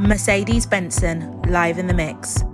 Mercedes Benson live in the mix.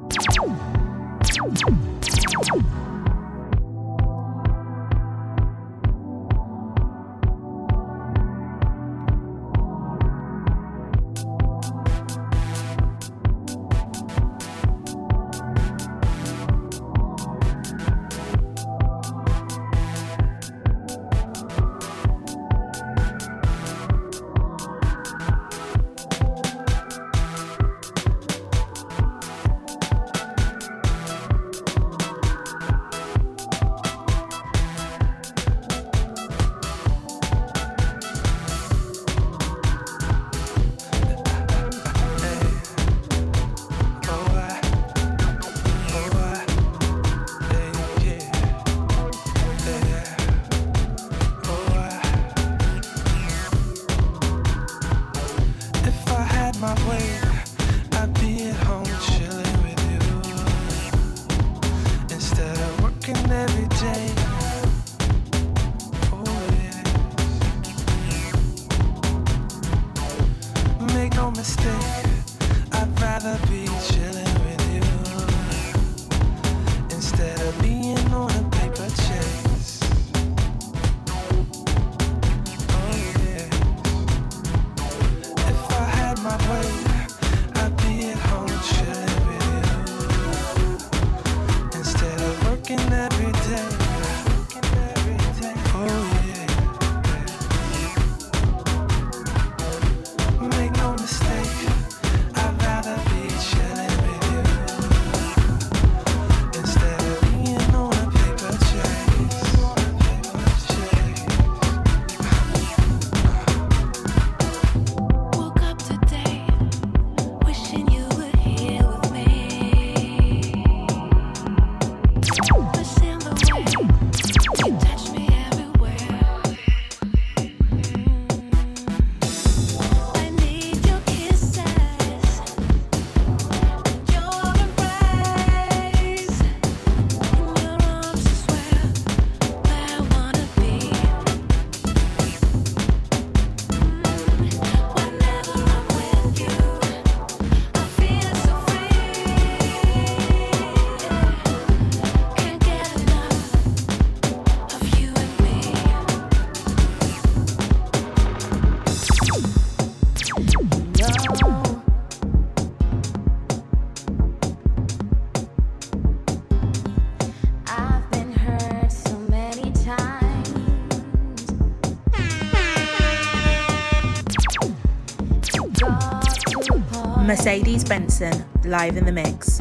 Mercedes Benson live in the mix.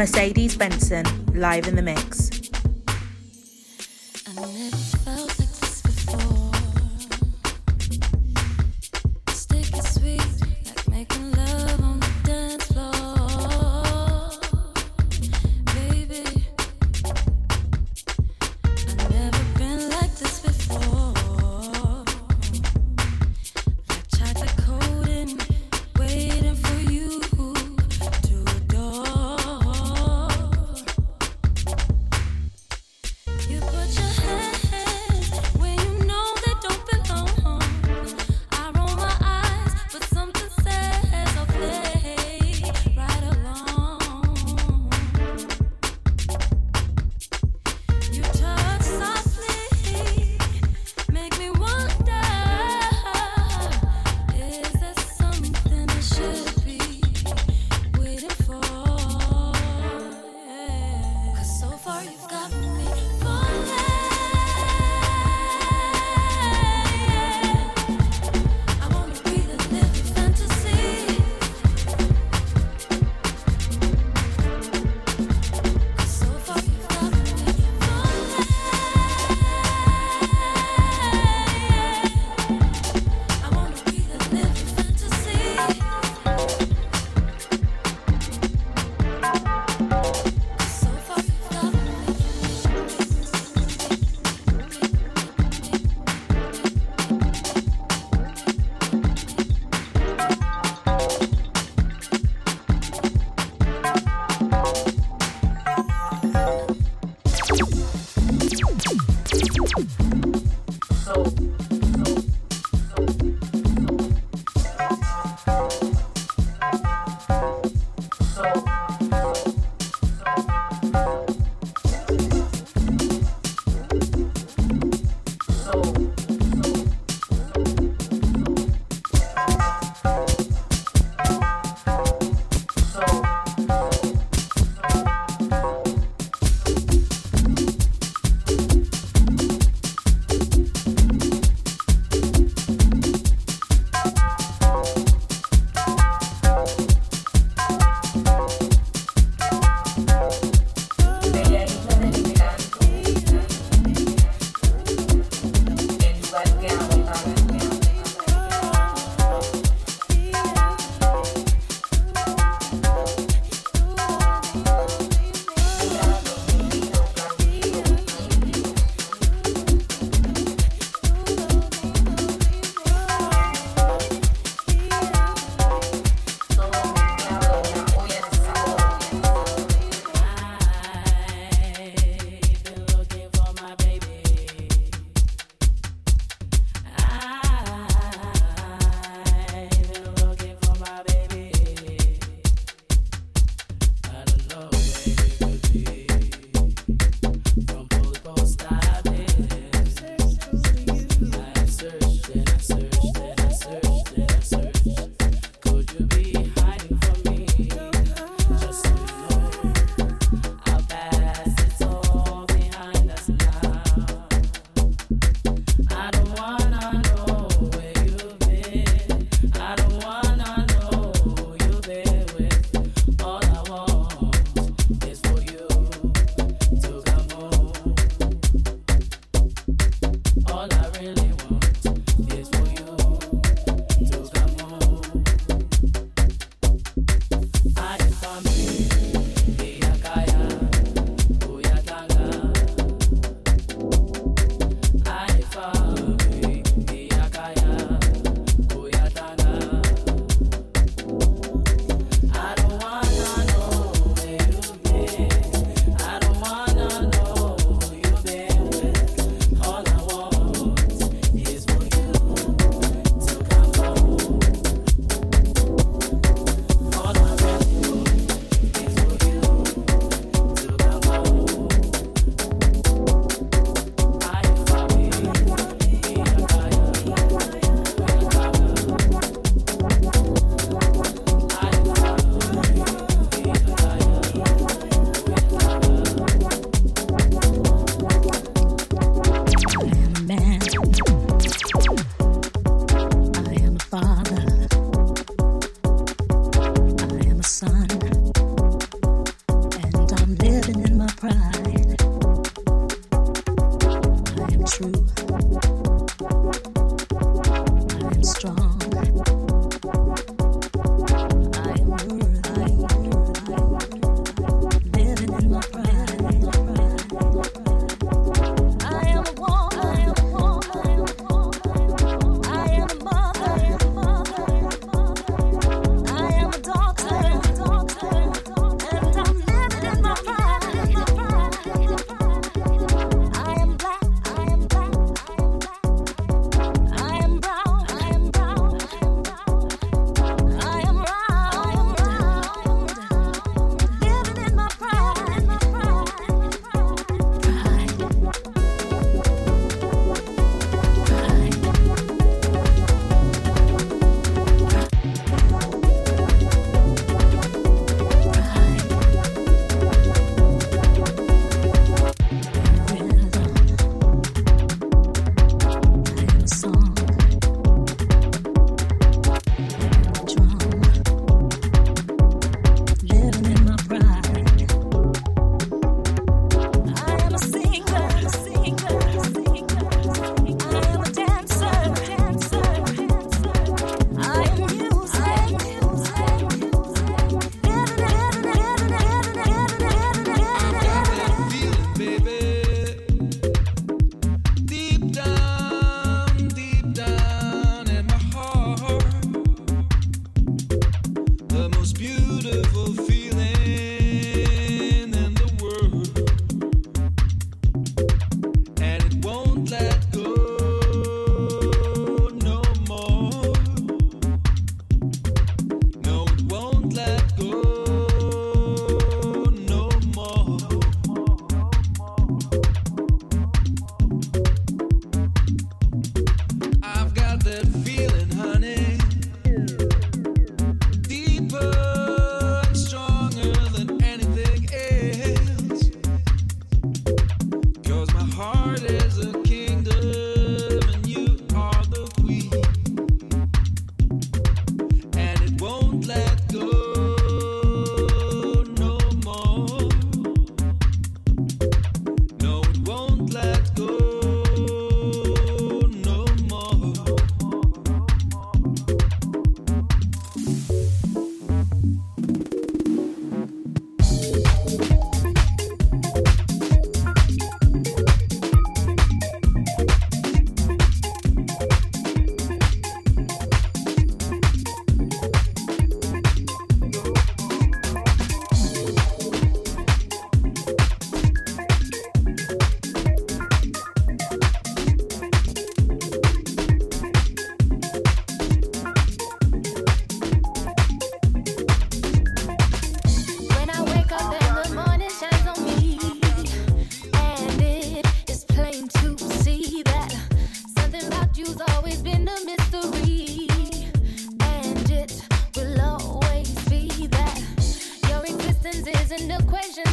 Mercedes Benson live in the mix.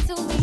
to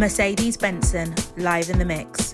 Mercedes Benson live in the mix.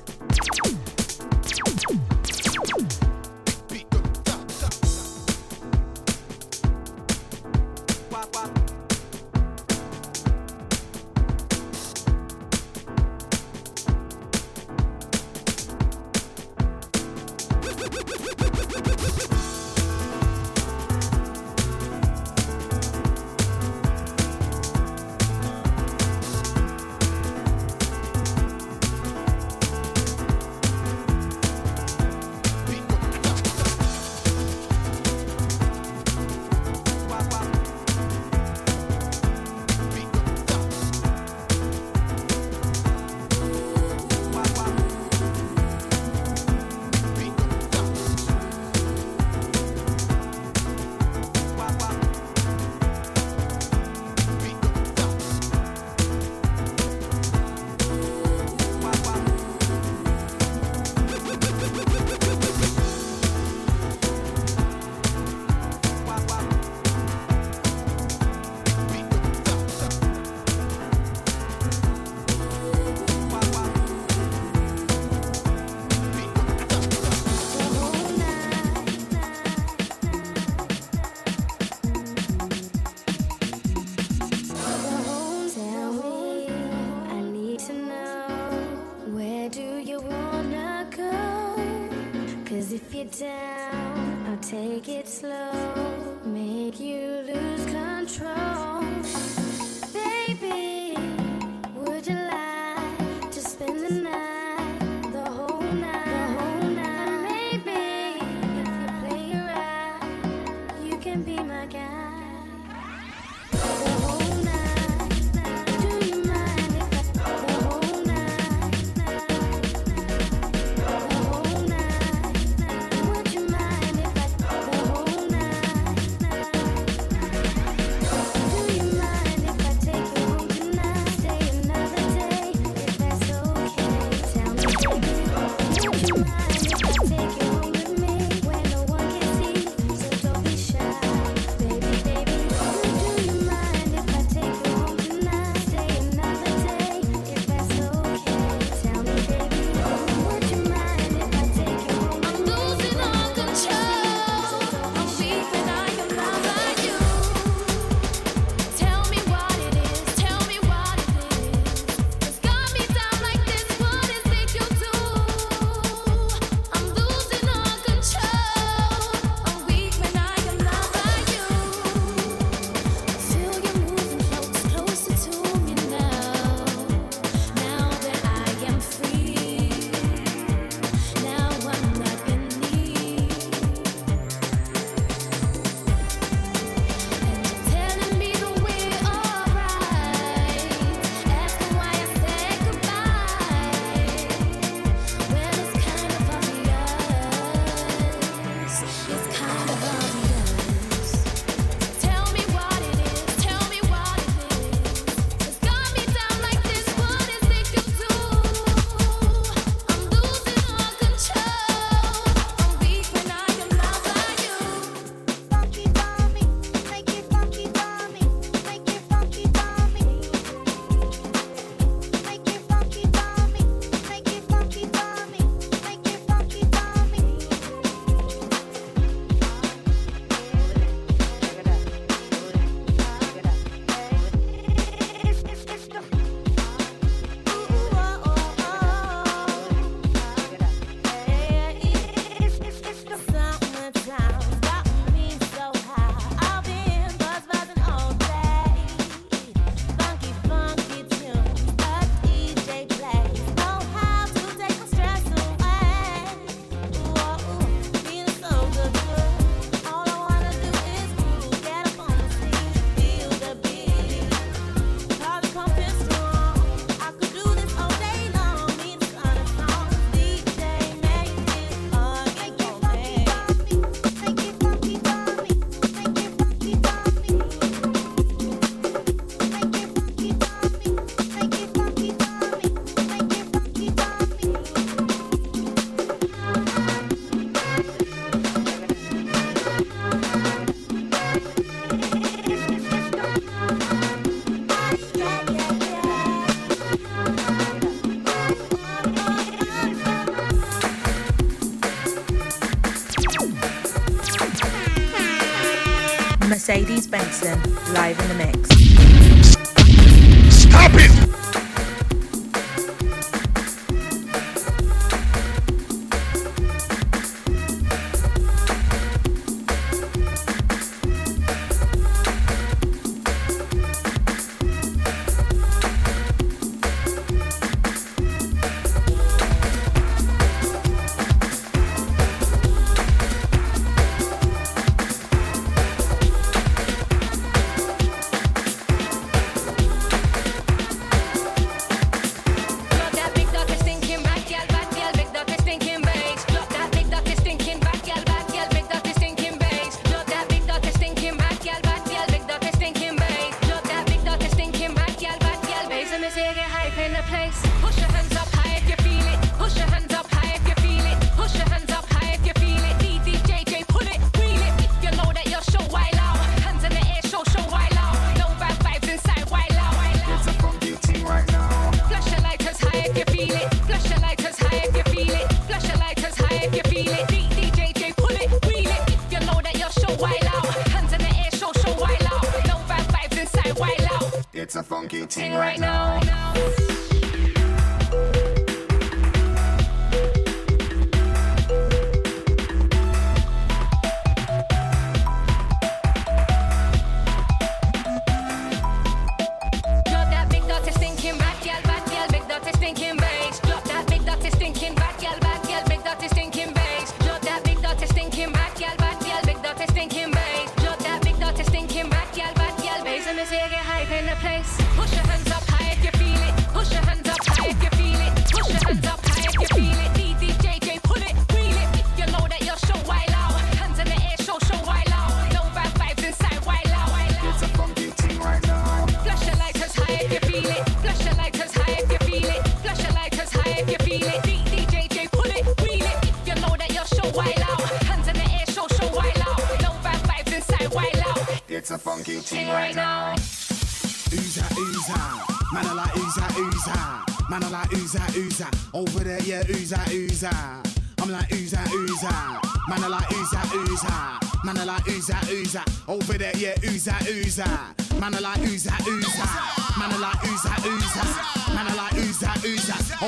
Live in the mix.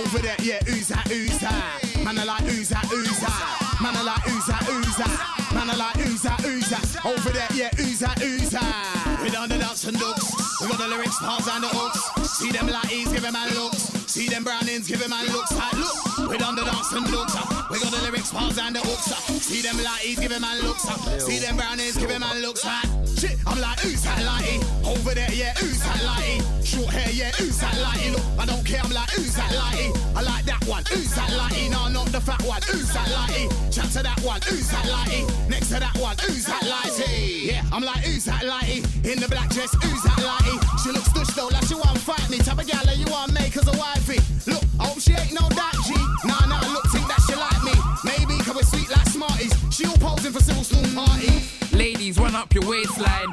Over there, yeah, ooze that, ooze that. Man, I like ooze that, ooze that. Man, I like ooze that, ooze that. Man, I like ooze that, ooze that. Over there, yeah, ooze that, ooze that. We done the dance and looks. We got the lyrics, bars and the hooks. See them ladies, giving them looks. See them brownings, giving them man looks like look. We done the dance and looks We got the lyrics, bars and the hooks See them lighties, giving them man looks See them brownings, giving them man looks like shit. I'm like, who's that lighty? Over there, yeah, who's that lighty? Short hair, yeah, who's that lighty? Look, I don't care, I'm like, who's that lighty? I like that one, who's that lighty? No, not the fat one, who's that lighty? Chat to that one, who's that lighty? Next to that one, who's that lighty? Yeah, I'm like, who's that lighty? In the black dress, who's that lighty? She looks stush though, like she wanna fight me. Type of gal you wanna make as a wifey. Look, I hope she ain't no that G. Nah, nah, look, think that she like me. Maybe, cause we're sweet like Smarties. She all posing for civil school party. Ladies, run up your waistline.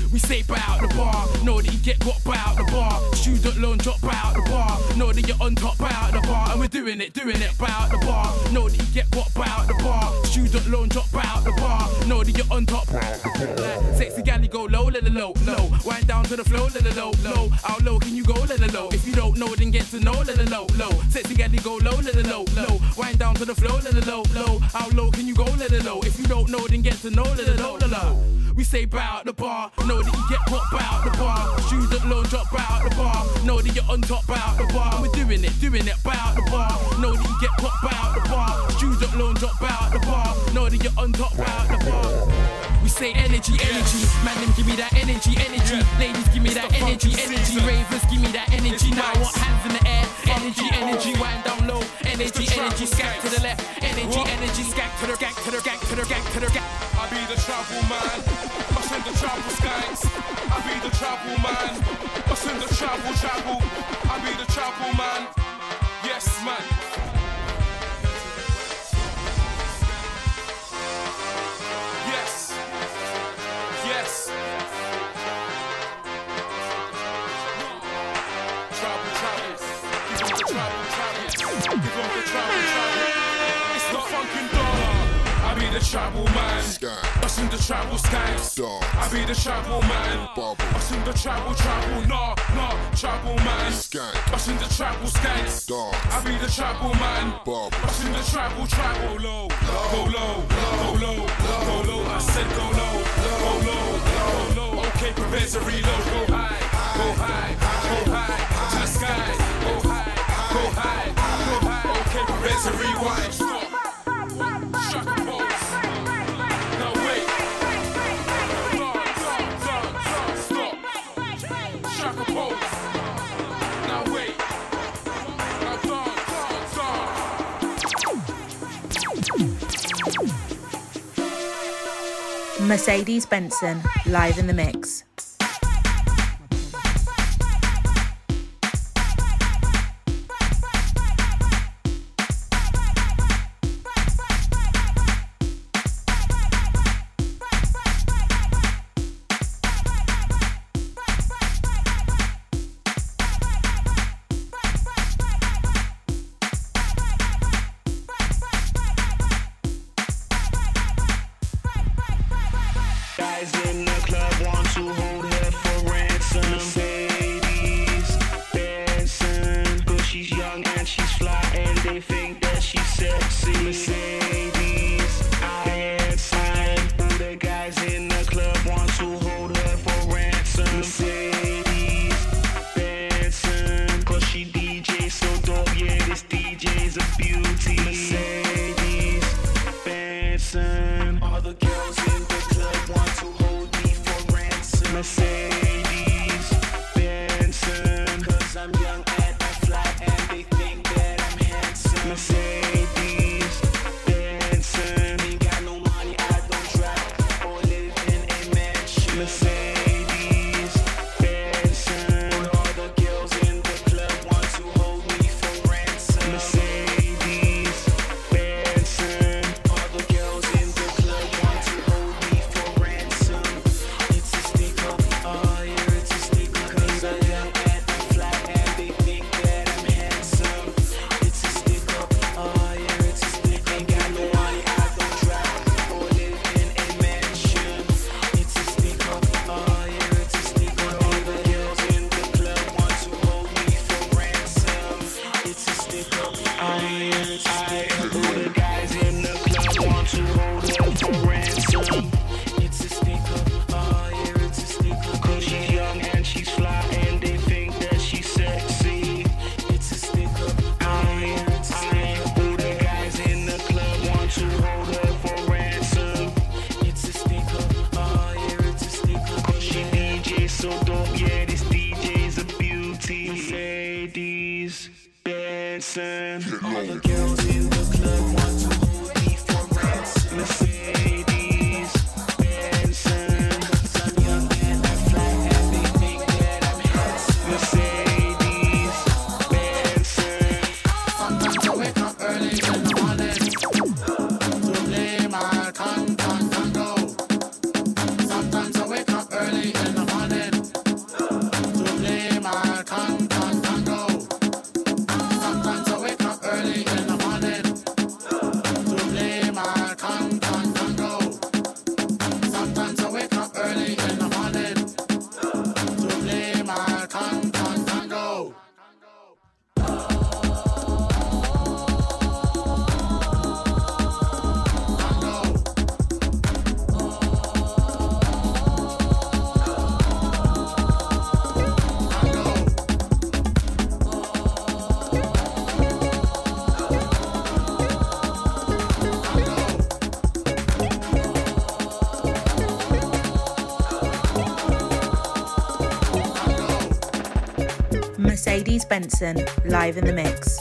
We say buy out the bar, know that you get got buy out the bar. Student loan drop buy out the bar, know that you're on top buy out the bar. And we're doing it, doing it, buy out the bar. Know that you get got buy out the bar. Student loan drop buy out the bar, know that you're on top. Like, sexy galley go low, let it low, low. Wind down to the flow, let it low, low. How low can you go, let it low? If you don't know, then get to know, let it low, low. Sexy galley go low, let it low, low. Wind down to the flow, let it low, low. How low can you go, let it low? If you don't know, then get to know, let it low, low. We say bow the bar, know that you get caught bow the bar. Student loan drop bow the bar, know that you're on top bow the bar. And we're doing it, doing it bow out the bar, know that you get caught bow the bar. Student loan drop bow the bar, know that you're on top bow the bar say energy, energy. Man, them give me that energy, energy. Ladies, give me that energy, energy. Ravers, give me that energy. Now I want hands in the air. Energy, oh. energy. Wind down low. Energy, energy. Skank to the left. Energy, energy. Skank to the gang, to the gang, to the gang, to the gang. I be the travel man. I send the travel skanks. I be the travel man. I send the travel travel. I be the travel man. Yes, man. be the tribal man. Sky. I sing the tribal skies. I be the tribal man. Bubble. I sing the tribal tribal. Nah, nah, tribal man. Skank. I sing the tribal skies. I be the tribal man. Bubble. I sing the tribal tribal. Low. Go low. Go low. Go low. I said go low. Go low. Go low. Okay, prepare to reload. Go high. Go high. Go high. To the sky. Go high. Go high. Go high. Okay, prepare to rewind. Mercedes Benson, live in the mix. dancing. Benson live in the mix.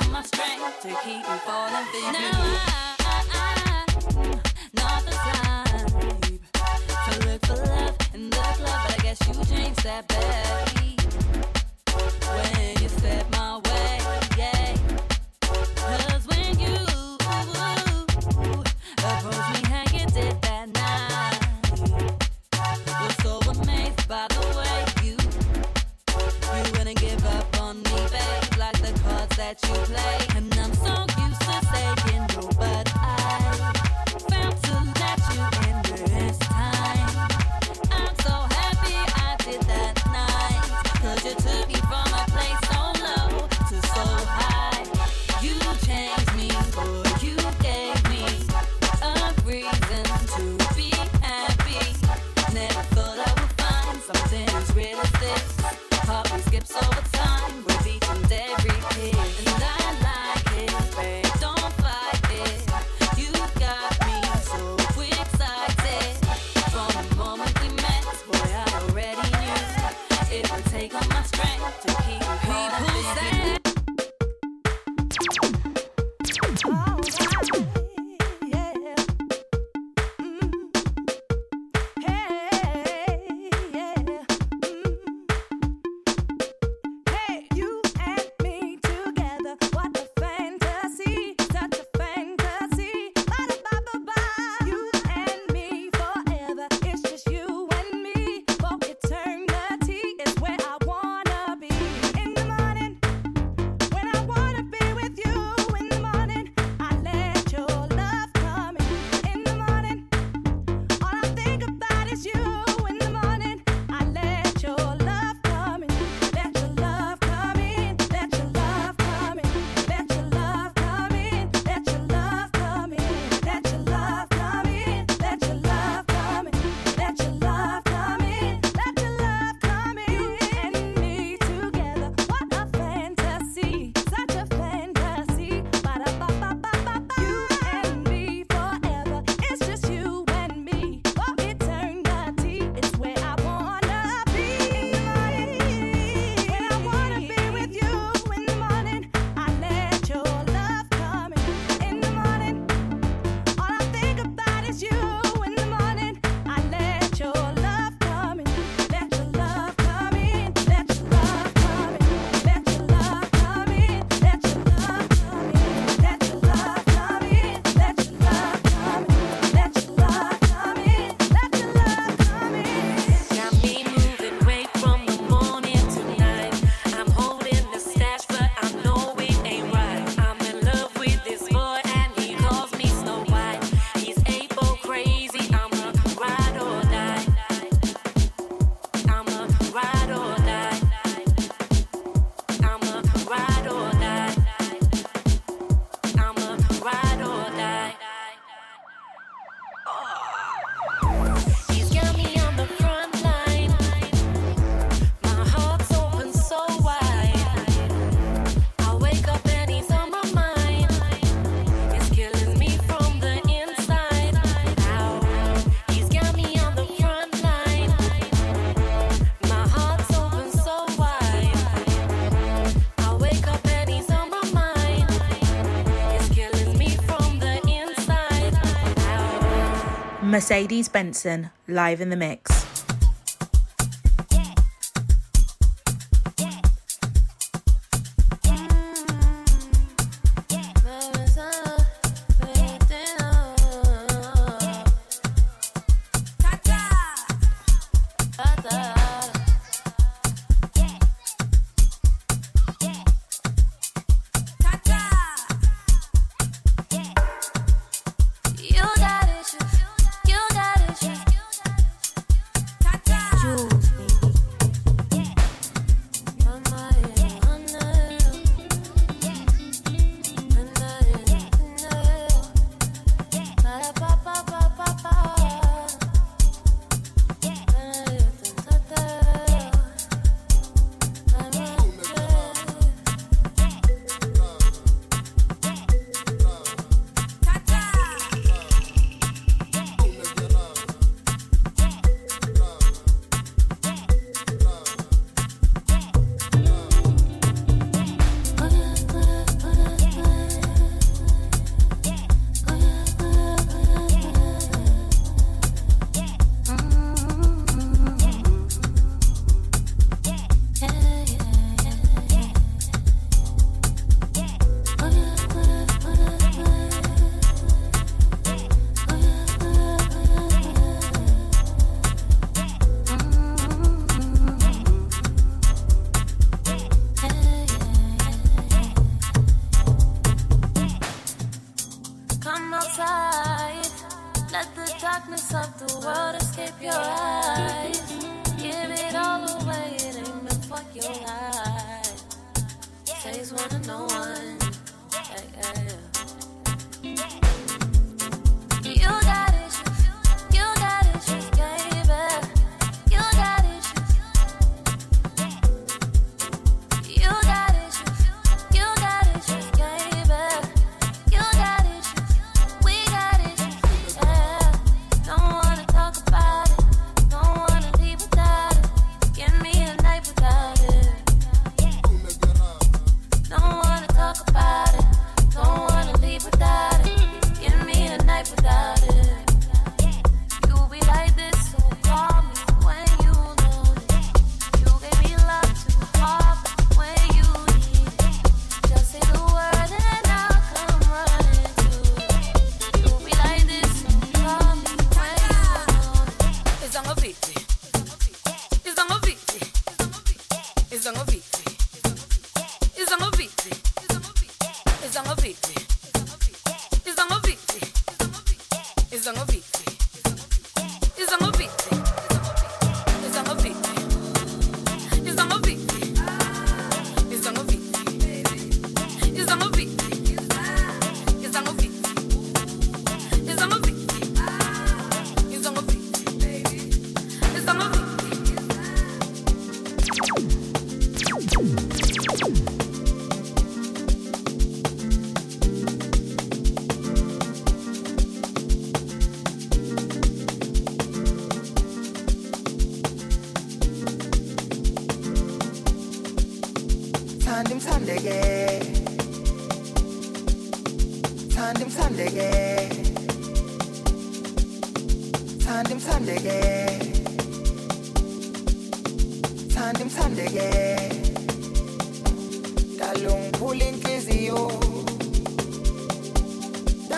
on my strength to keep me falling. Now I, I, I'm not the type to look for love in the club, but I guess you changed that, babe. Mercedes Benson, live in the mix.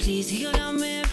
please, you me